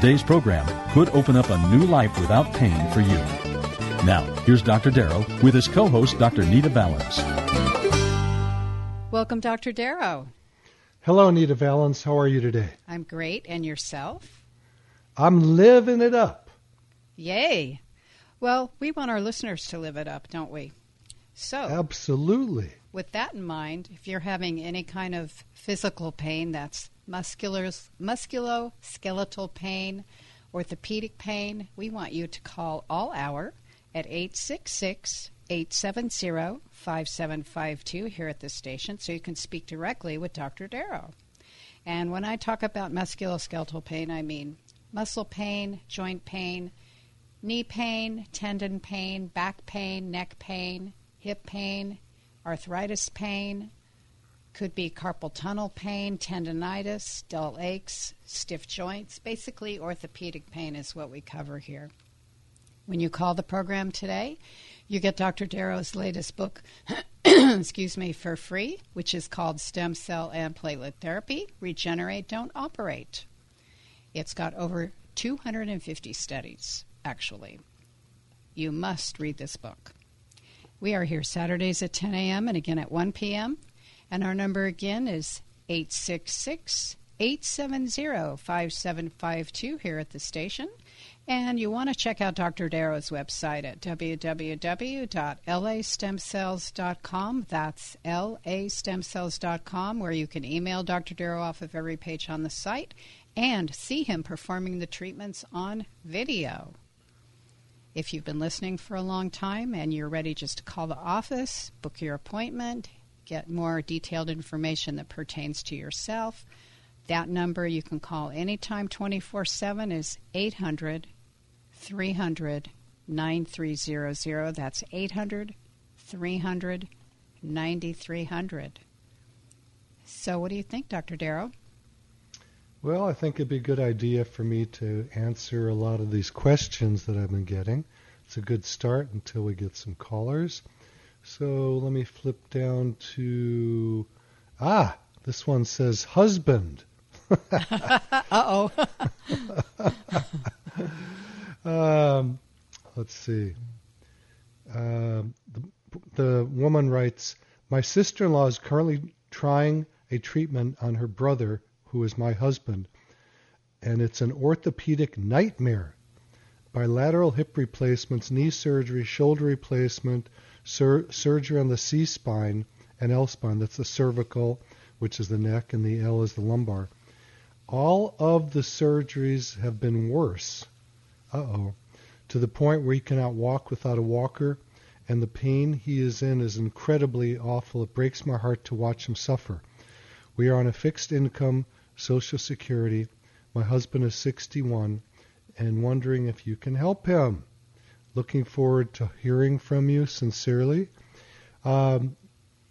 Today's program could open up a new life without pain for you. Now, here's Dr. Darrow with his co host, Dr. Nita Valens. Welcome, Dr. Darrow. Hello, Nita Valens. How are you today? I'm great. And yourself? I'm living it up. Yay. Well, we want our listeners to live it up, don't we? So, absolutely. With that in mind, if you're having any kind of physical pain, that's muscular, musculoskeletal pain, orthopedic pain, we want you to call all hour at 866 870 5752 here at the station so you can speak directly with Dr. Darrow. And when I talk about musculoskeletal pain, I mean muscle pain, joint pain, knee pain, tendon pain, back pain, neck pain, hip pain, arthritis pain, could be carpal tunnel pain, tendonitis, dull aches, stiff joints. Basically, orthopedic pain is what we cover here. When you call the program today, you get Dr. Darrow's latest book, excuse me, for free, which is called Stem Cell and Platelet Therapy Regenerate, Don't Operate. It's got over 250 studies actually. You must read this book. We are here Saturdays at 10 a.m. and again at 1 p.m. And our number again is 866 870 5752 here at the station. And you want to check out Dr. Darrow's website at www.lastemcells.com. That's lastemcells.com, where you can email Dr. Darrow off of every page on the site and see him performing the treatments on video. If you've been listening for a long time and you're ready just to call the office, book your appointment, get more detailed information that pertains to yourself, that number you can call anytime 24 7 is 800 300 9300. That's 800 300 9300. So, what do you think, Dr. Darrow? Well, I think it'd be a good idea for me to answer a lot of these questions that I've been getting. It's a good start until we get some callers. So let me flip down to. Ah, this one says husband. uh oh. um, let's see. Um, the, the woman writes My sister in law is currently trying a treatment on her brother who is my husband, and it's an orthopedic nightmare. Bilateral hip replacements, knee surgery, shoulder replacement, sur- surgery on the C spine and L spine. That's the cervical, which is the neck, and the L is the lumbar. All of the surgeries have been worse. Uh oh. To the point where he cannot walk without a walker, and the pain he is in is incredibly awful. It breaks my heart to watch him suffer. We are on a fixed income Social Security. My husband is 61 and wondering if you can help him. Looking forward to hearing from you sincerely. Um,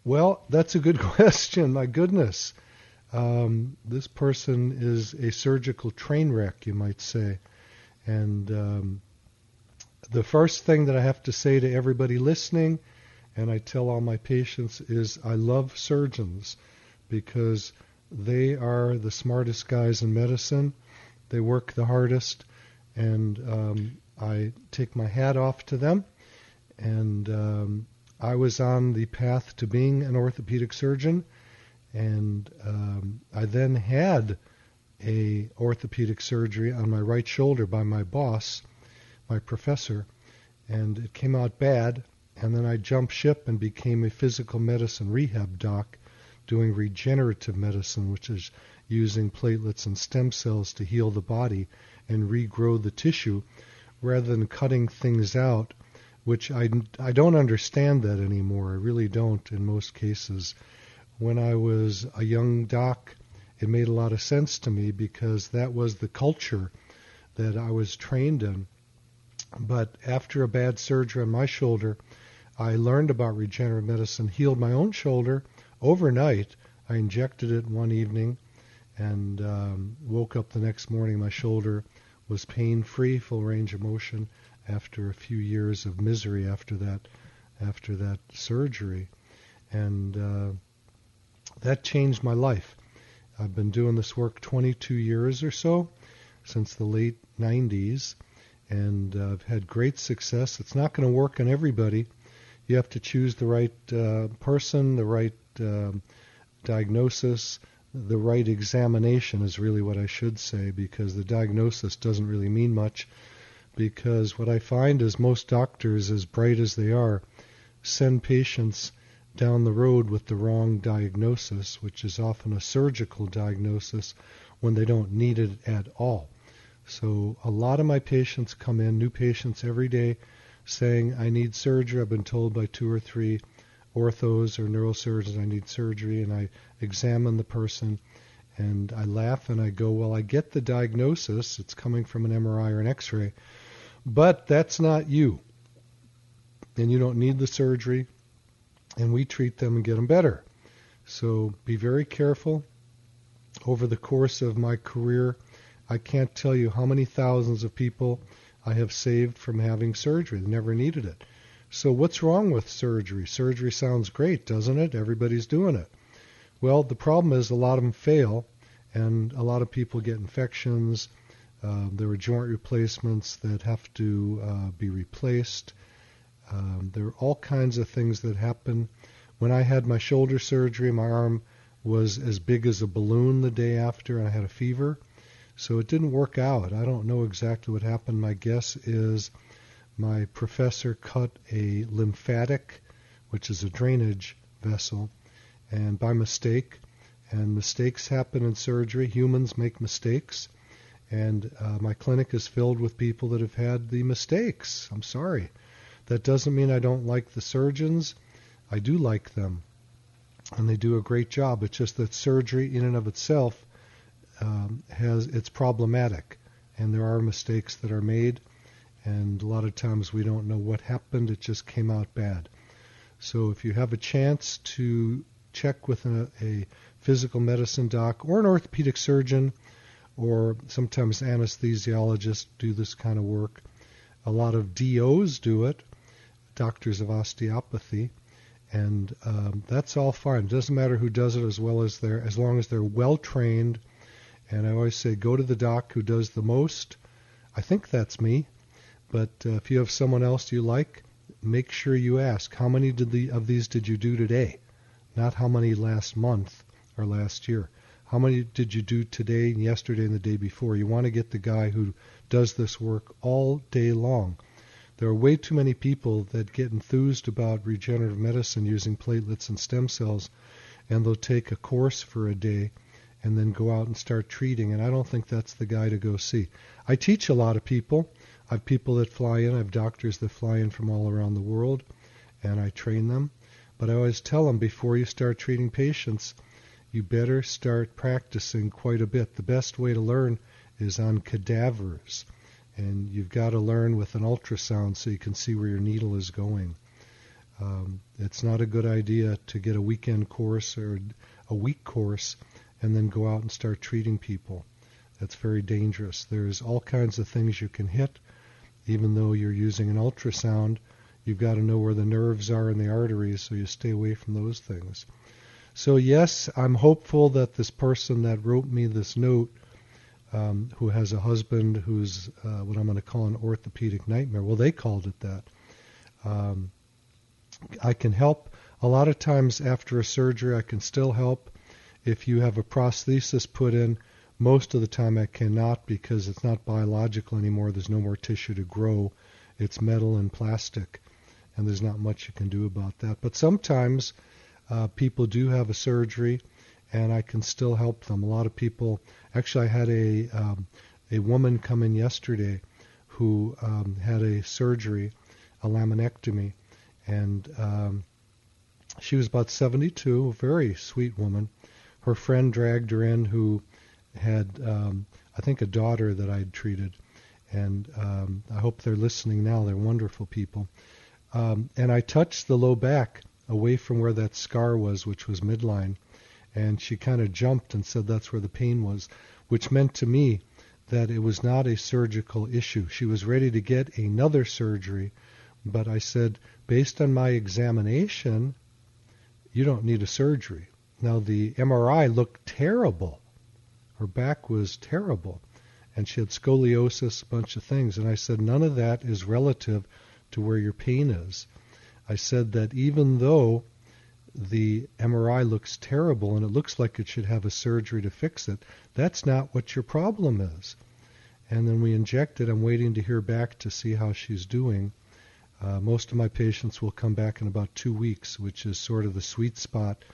well, that's a good question. My goodness. Um, this person is a surgical train wreck, you might say. And um, the first thing that I have to say to everybody listening, and I tell all my patients, is I love surgeons because they are the smartest guys in medicine. They work the hardest, and um, I take my hat off to them. And um, I was on the path to being an orthopedic surgeon, and um, I then had a orthopedic surgery on my right shoulder by my boss. my professor, and it came out bad. And then I jumped ship and became a physical medicine rehab doc doing regenerative medicine, which is using platelets and stem cells to heal the body and regrow the tissue rather than cutting things out, which I, I don't understand that anymore. I really don't in most cases. When I was a young doc, it made a lot of sense to me because that was the culture that I was trained in. But after a bad surgery on my shoulder, I learned about regenerative medicine, healed my own shoulder overnight. I injected it one evening and um, woke up the next morning. My shoulder was pain free, full range of motion after a few years of misery after that after that surgery, and uh, that changed my life. I've been doing this work 22 years or so since the late 90s, and uh, I've had great success. It's not going to work on everybody. You have to choose the right uh, person, the right um, diagnosis, the right examination is really what I should say because the diagnosis doesn't really mean much. Because what I find is most doctors, as bright as they are, send patients down the road with the wrong diagnosis, which is often a surgical diagnosis when they don't need it at all. So a lot of my patients come in, new patients every day, saying, I need surgery. I've been told by two or three orthos or neurosurgeons I need surgery, and I examine the person and I laugh and I go, Well, I get the diagnosis. It's coming from an MRI or an X ray, but that's not you. And you don't need the surgery, and we treat them and get them better. So be very careful. Over the course of my career, I can't tell you how many thousands of people I have saved from having surgery. They never needed it. So what's wrong with surgery? Surgery sounds great, doesn't it? Everybody's doing it. Well, the problem is a lot of them fail, and a lot of people get infections. Uh, there are joint replacements that have to uh, be replaced. Um, there are all kinds of things that happen. When I had my shoulder surgery, my arm was as big as a balloon the day after, and I had a fever. So it didn't work out. I don't know exactly what happened. My guess is my professor cut a lymphatic, which is a drainage vessel, and by mistake. And mistakes happen in surgery. Humans make mistakes. And uh, my clinic is filled with people that have had the mistakes. I'm sorry. That doesn't mean I don't like the surgeons. I do like them. And they do a great job. It's just that surgery, in and of itself, um, has it's problematic. And there are mistakes that are made and a lot of times we don't know what happened, it just came out bad. So if you have a chance to check with a, a physical medicine doc or an orthopedic surgeon, or sometimes anesthesiologists do this kind of work. A lot of DOs do it, doctors of osteopathy, and um, that's all fine. It doesn't matter who does it as well as they're as long as they're well trained. And I always say, go to the doc who does the most. I think that's me. But uh, if you have someone else you like, make sure you ask how many the, of these did you do today, not how many last month or last year. How many did you do today and yesterday and the day before? You want to get the guy who does this work all day long. There are way too many people that get enthused about regenerative medicine using platelets and stem cells, and they'll take a course for a day and then go out and start treating. And I don't think that's the guy to go see. I teach a lot of people. I have people that fly in. I have doctors that fly in from all around the world, and I train them. But I always tell them before you start treating patients, you better start practicing quite a bit. The best way to learn is on cadavers, and you've got to learn with an ultrasound so you can see where your needle is going. Um, it's not a good idea to get a weekend course or a week course and then go out and start treating people. That's very dangerous. There's all kinds of things you can hit even though you're using an ultrasound, you've got to know where the nerves are and the arteries, so you stay away from those things. So, yes, I'm hopeful that this person that wrote me this note, um, who has a husband who's uh, what I'm going to call an orthopedic nightmare, well, they called it that. Um, I can help. A lot of times after a surgery, I can still help. If you have a prosthesis put in, Most of the time I cannot because it's not biological anymore. There's no more tissue to grow. It's metal and plastic, and there's not much you can do about that. But sometimes uh, people do have a surgery, and I can still help them. A lot of people. Actually, I had a um, a woman come in yesterday who um, had a surgery, a laminectomy, and um, she was about 72, a very sweet woman. Her friend dragged her in who had, um, I think, a daughter that I'd treated. And um, I hope they're listening now. They're wonderful people. Um, and I touched the low back away from where that scar was, which was midline. And she kind of jumped and said that's where the pain was, which meant to me that it was not a surgical issue. She was ready to get another surgery, but I said, based on my examination, you don't need a surgery. Now, the MRI looked terrible. Her back was terrible. And she had scoliosis, a bunch of things. And I said, none of that is relative to where your pain is. I said that even though the MRI looks terrible and it looks like it should have a surgery to fix it, that's not what your problem is. And then we injected. I'm waiting to hear back to see how she's doing. Uh, most of my patients will come back in about two weeks, which is sort of the sweet spot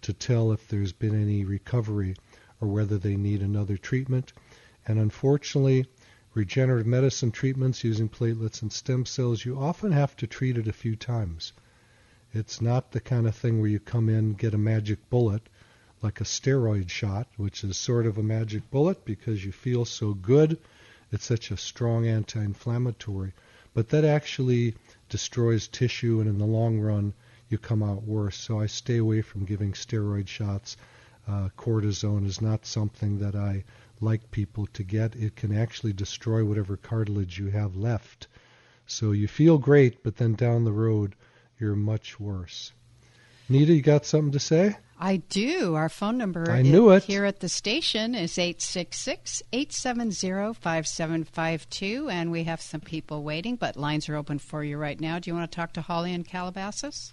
to tell if there's been any recovery or whether they need another treatment. And unfortunately, regenerative medicine treatments using platelets and stem cells, you often have to treat it a few times. It's not the kind of thing where you come in, get a magic bullet, like a steroid shot, which is sort of a magic bullet because you feel so good. It's such a strong anti inflammatory. But that actually destroys tissue, and in the long run, you come out worse. So I stay away from giving steroid shots. Uh, cortisone is not something that I like people to get. It can actually destroy whatever cartilage you have left. So you feel great, but then down the road, you're much worse. Nita, you got something to say? I do. Our phone number I knew it. here at the station is 866 870 5752. And we have some people waiting, but lines are open for you right now. Do you want to talk to Holly in Calabasas?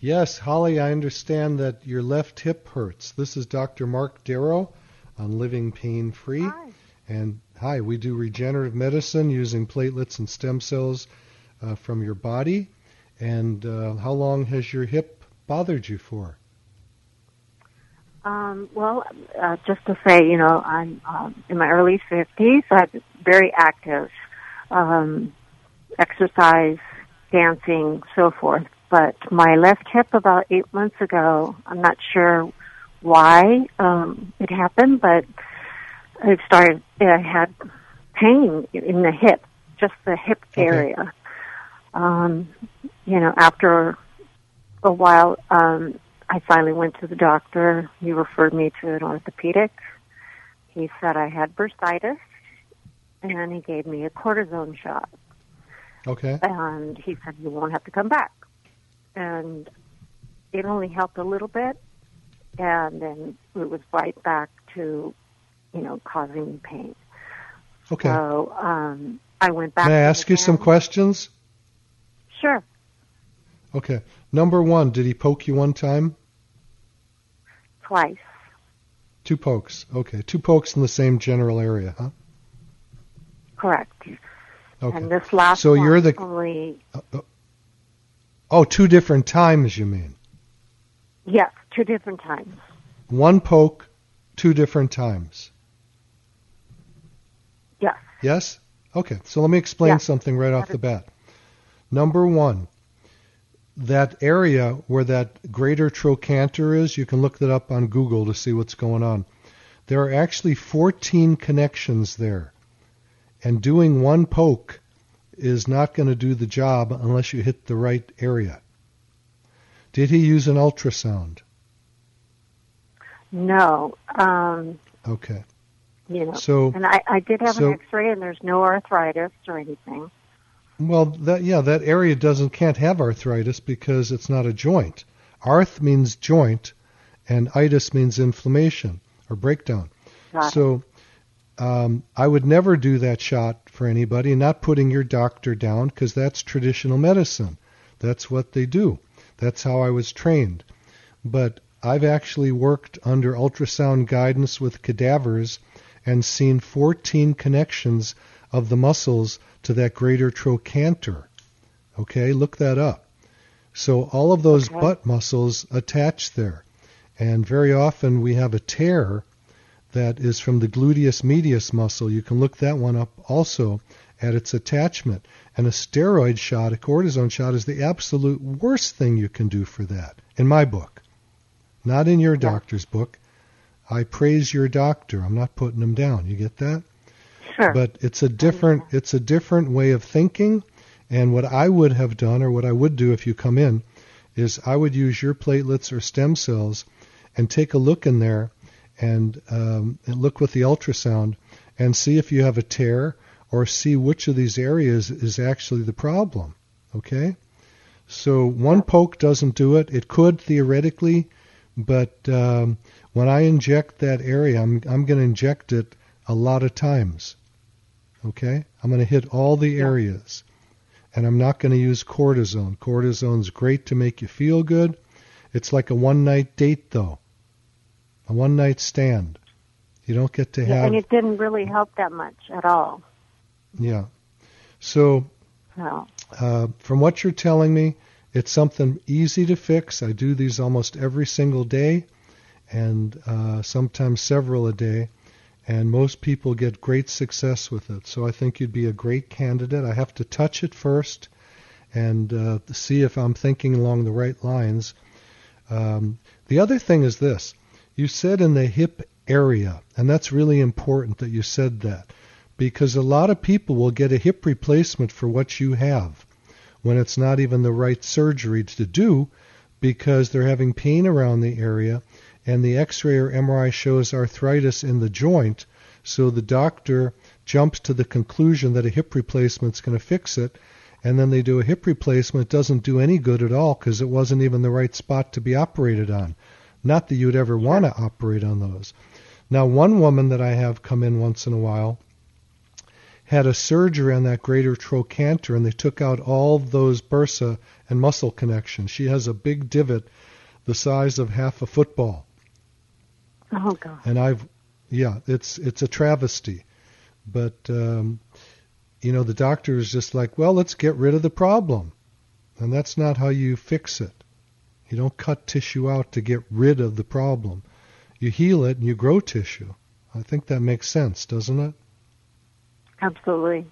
Yes, Holly, I understand that your left hip hurts. This is Dr. Mark Darrow on Living Pain Free. Hi. And hi, we do regenerative medicine using platelets and stem cells uh, from your body. And uh, how long has your hip bothered you for? Um, well, uh, just to say, you know, I'm um, in my early 50s. I'm very active, um, exercise, dancing, so forth. But my left hip about eight months ago, I'm not sure why um, it happened, but it started. I had pain in the hip, just the hip Okay. area. Um, you know, after a while, um, I finally went to the doctor. He referred me to an orthopedic. He said I had bursitis, and he gave me a cortisone shot. Okay. And he said you won't have to come back. And it only helped a little bit, and then it was right back to, you know, causing me pain. Okay. So um, I went back. May I ask you some questions? Sure. Okay. Number one, did he poke you one time? Twice. Two pokes. Okay. Two pokes in the same general area, huh? Correct. Okay. And this last So one you're the- only Oh, two different times, you mean? yes, two different times. One poke, two different times. Yes. Yes? Okay, so let me explain Yeah. something right off the bat. Number one, that area where that greater trochanter is, you can look that up on Google to see what's going on. There are actually 14 connections there. And doing one poke is not going to do the job unless you hit the right area. Did he use an ultrasound? No. Um, Okay. you know. So and I, I did have so- an X-ray, and there's no arthritis or anything. Well, that yeah, that area doesn't can't have arthritis because it's not a joint. Arth means joint, and itis means inflammation or breakdown. Got. So, um, I would never do that shot for anybody. Not putting your doctor down because that's traditional medicine. That's what they do. That's how I was trained. But I've actually worked under ultrasound guidance with cadavers and seen 14 connections of the muscles to that greater trochanter. Okay, look that up. So all of those Okay. butt muscles attach there. And very often we have a tear that is from the gluteus medius muscle. You can look that one up also at its attachment. And a steroid shot, a cortisone shot, is the absolute worst thing you can do for that, in my book. Not in your doctor's book. I praise your doctor. I'm not putting him down. You get that? Sure. But it's a different it's a different way of thinking. And what I would have done, or what I would do if you come in, is I would use your platelets or stem cells and take a look in there and, um, and look with the ultrasound and see if you have a tear or see which of these areas is actually the problem. Okay? So one poke doesn't do it. It could theoretically, but um, when I inject that area, I'm, I'm going to inject it a lot of times. Okay? I'm going to hit all the areas. And I'm not going to use cortisone. Cortisone's great to make you feel good. It's like a one night date, though. A one night stand. You don't get to Yeah, have. and it didn't really help that much at all. Yeah. So, So, uh, from what you're telling me, it's something easy to fix. I do these almost every single day, and uh, sometimes several a day. And most people get great success with it. So I think you'd be a great candidate. I have to touch it first and uh, see if I'm thinking along the right lines. Um, the other thing is this you said in the hip area, and that's really important that you said that because a lot of people will get a hip replacement for what you have when it's not even the right surgery to do because they're having pain around the area and the x-ray or MRI shows arthritis in the joint so the doctor jumps to the conclusion that a hip replacement is going to fix it and then they do a hip replacement it doesn't do any good at all because it wasn't even the right spot to be operated on not that you'd ever want to operate on those now one woman that I have come in once in a while had a surgery on that greater trochanter and they took out all those bursa and muscle connections. She has a big divot the size of half a football. oh god. And I've yeah, it's it's a travesty. But um you know, the doctor is just like, well, let's get rid of the problem. And that's not how you fix it. You don't cut tissue out to get rid of the problem. You heal it and you grow tissue. I think that makes sense, doesn't it? Absolutely.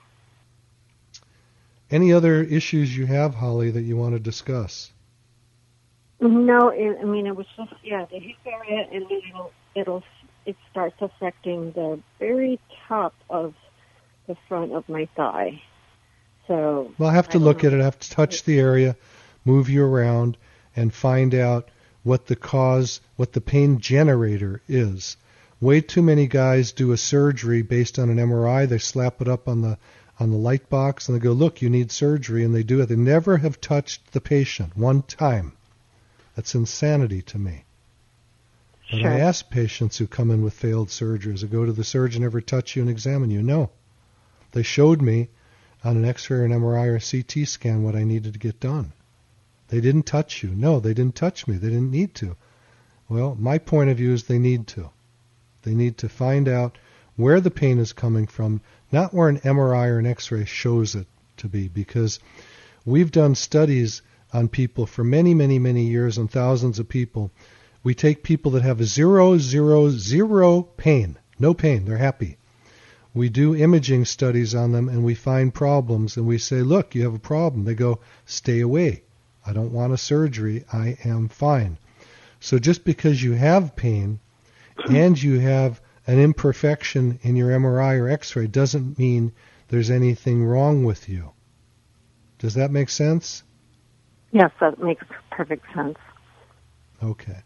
Any other issues you have, Holly, that you want to discuss? No, it, I mean it was just yeah the hip area, and then it'll it'll it starts affecting the very top of the front of my thigh. So Well, I have to I look know. at it. I have to touch the area, move you around, and find out what the cause, what the pain generator is. Way too many guys do a surgery based on an MRI. They slap it up on the on the light box and they go, "Look, you need surgery," and they do it. They never have touched the patient one time. That's insanity to me. Sure. I ask patients who come in with failed surgeries, I go to the surgeon, ever touch you and examine you? No. They showed me on an X-ray or an MRI or a CT scan what I needed to get done. They didn't touch you. No, they didn't touch me. They didn't need to. Well, my point of view is they need to. They need to find out where the pain is coming from, not where an MRI or an X-ray shows it to be, because we've done studies on people for many, many, many years on thousands of people. We take people that have zero, zero, zero pain, no pain, they're happy. We do imaging studies on them and we find problems and we say, look, you have a problem. They go, stay away. I don't want a surgery. I am fine. So just because you have pain and you have an imperfection in your MRI or X-ray doesn't mean there's anything wrong with you. Does that make sense? yes, that makes perfect sense. Okay.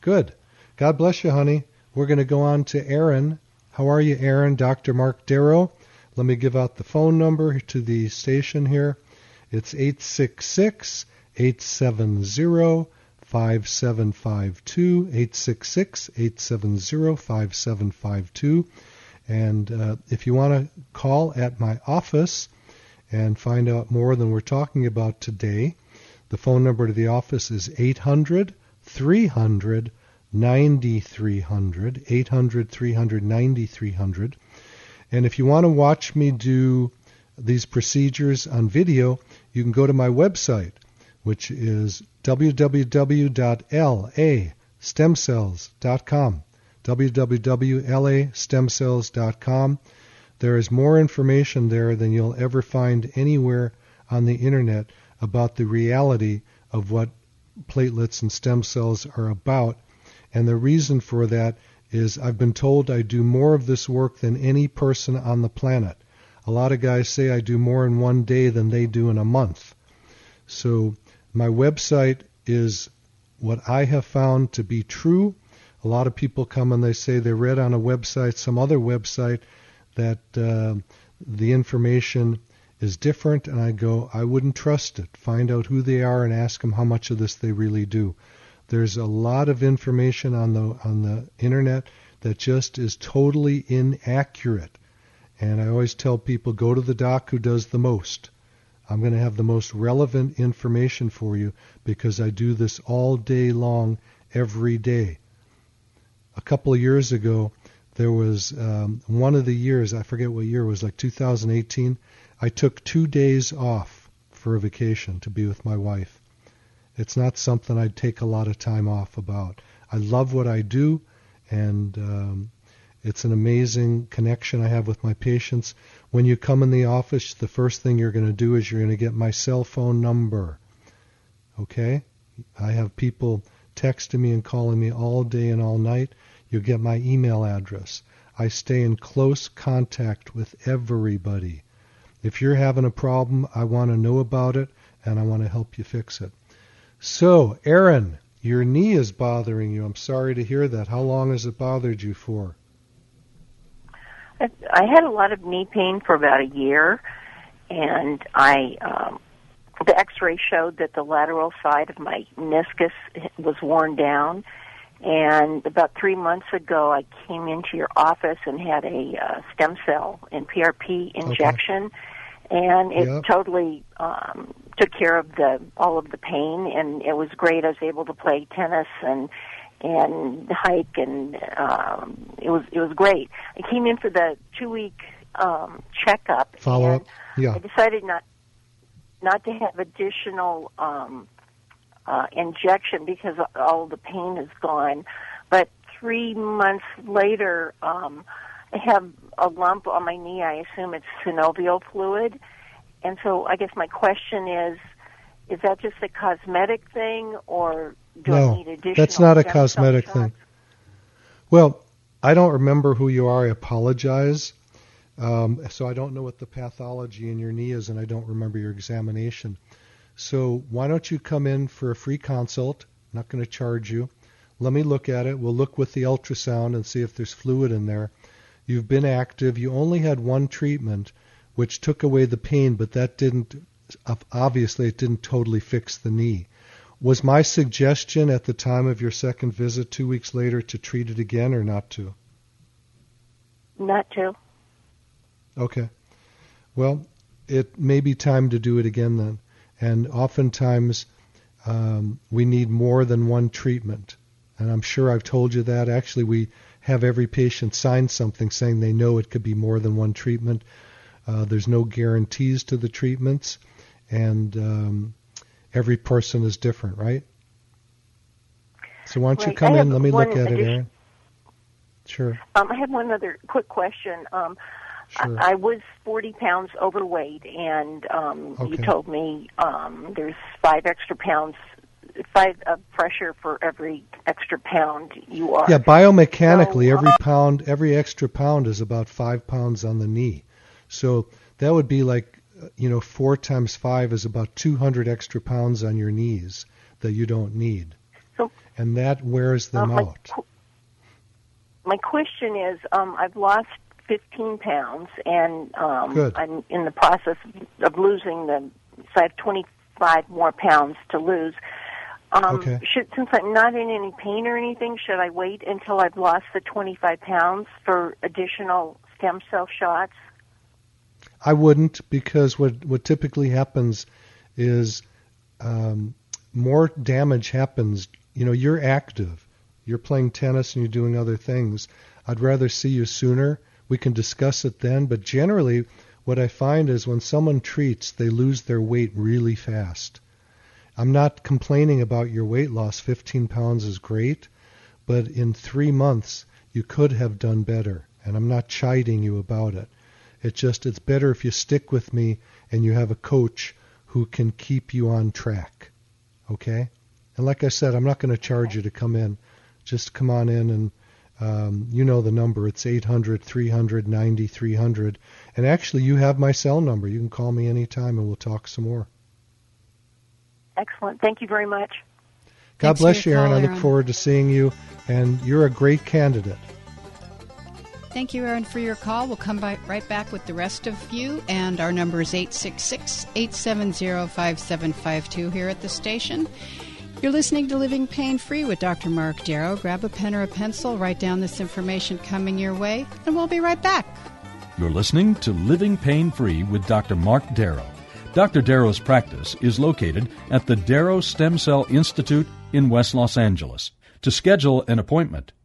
Good. God bless you, honey. We're going to go on to Aaron. How are you, Aaron? Dr. Mark Darrow. Let me give out the phone number to the station here. It's 866 870 5752. 866 870 5752. And uh, if you want to call at my office and find out more than we're talking about today, the phone number to the office is 800 300 9300, 800 300 9300. And if you want to watch me do these procedures on video, you can go to my website, which is www.lastemcells.com. www.lastemcells.com. There is more information there than you'll ever find anywhere on the internet about the reality of what platelets and stem cells are about. And the reason for that is I've been told I do more of this work than any person on the planet. A lot of guys say I do more in one day than they do in a month. So my website is what I have found to be true. A lot of people come and they say they read on a website, some other website, that uh, the information is different, and I go, I wouldn't trust it. Find out who they are and ask them how much of this they really do. There's a lot of information on the on the internet that just is totally inaccurate. And I always tell people go to the doc who does the most. I'm going to have the most relevant information for you because I do this all day long, every day. A couple of years ago, there was um, one of the years, I forget what year it was, like 2018. I took two days off for a vacation to be with my wife. It's not something I'd take a lot of time off about. I love what I do, and um, it's an amazing connection I have with my patients. When you come in the office, the first thing you're going to do is you're going to get my cell phone number. Okay? I have people texting me and calling me all day and all night. You'll get my email address. I stay in close contact with everybody. If you're having a problem, I want to know about it and I want to help you fix it. So, Aaron, your knee is bothering you. I'm sorry to hear that. How long has it bothered you for? I had a lot of knee pain for about a year, and I um, the X-ray showed that the lateral side of my meniscus was worn down. And about three months ago, I came into your office and had a uh, stem cell and PRP injection. Okay and it yep. totally um, took care of the all of the pain, and it was great. I was able to play tennis and and hike, and um, it was it was great. I came in for the two week um, checkup. Follow up. Yeah. I decided not not to have additional um, uh, injection because all the pain is gone. But three months later, um, I have a lump on my knee. I assume it's synovial fluid. And so I guess my question is, is that just a cosmetic thing or do no, I need additional that's not a cosmetic thing. Well, I don't remember who you are. I apologize. Um, so I don't know what the pathology in your knee is, and I don't remember your examination. So why don't you come in for a free consult? I'm not going to charge you. Let me look at it. We'll look with the ultrasound and see if there's fluid in there. You've been active. You only had one treatment, which took away the pain, but that didn't, obviously, it didn't totally fix the knee. Was my suggestion at the time of your second visit, two weeks later, to treat it again or not to? Not to. Okay. Well, it may be time to do it again then. And oftentimes, um, we need more than one treatment. And I'm sure I've told you that. Actually, we have every patient sign something saying they know it could be more than one treatment. Uh, there's no guarantees to the treatments, and um, every person is different, right? So why don't right. you come in? Let me look at it, Aaron. Sure. Um, I have one other quick question. Um, sure. I, I, was 40 pounds overweight, and um, okay. you told me um, there's five extra pounds five of pressure for every extra pound you are. Yeah, biomechanically, so, every pound, every extra pound is about five pounds on the knee. So that would be like, you know, four times five is about 200 extra pounds on your knees that you don't need. So, and that wears them uh, out. My question is, um, I've lost 15 pounds, and um, I'm in the process of losing them. So I have 25 more pounds to lose. Um, okay. Should, since I'm not in any pain or anything, should I wait until I've lost the 25 pounds for additional stem cell shots? I wouldn't because what what typically happens is um, more damage happens. You know, you're active. You're playing tennis and you're doing other things. I'd rather see you sooner. We can discuss it then, but generally, what I find is when someone treats, they lose their weight really fast. I'm not complaining about your weight loss. 15 pounds is great, but in three months, you could have done better. And I'm not chiding you about it. It's just, it's better if you stick with me and you have a coach who can keep you on track. Okay? And like I said, I'm not going to charge you to come in. Just come on in and um, you know the number. It's 800 300 9300. And actually, you have my cell number. You can call me anytime and we'll talk some more. Excellent. Thank you very much. God Thanks bless for you, Aaron. call, I look forward to seeing you, and you're a great candidate. Thank you, Aaron, for your call. We'll come by, right back with the rest of you, and our number is 866 870 5752 here at the station. You're listening to Living Pain Free with Dr. Mark Darrow. Grab a pen or a pencil, write down this information coming your way, and we'll be right back. You're listening to Living Pain Free with Dr. Mark Darrow. Dr. Darrow's practice is located at the Darrow Stem Cell Institute in West Los Angeles. To schedule an appointment,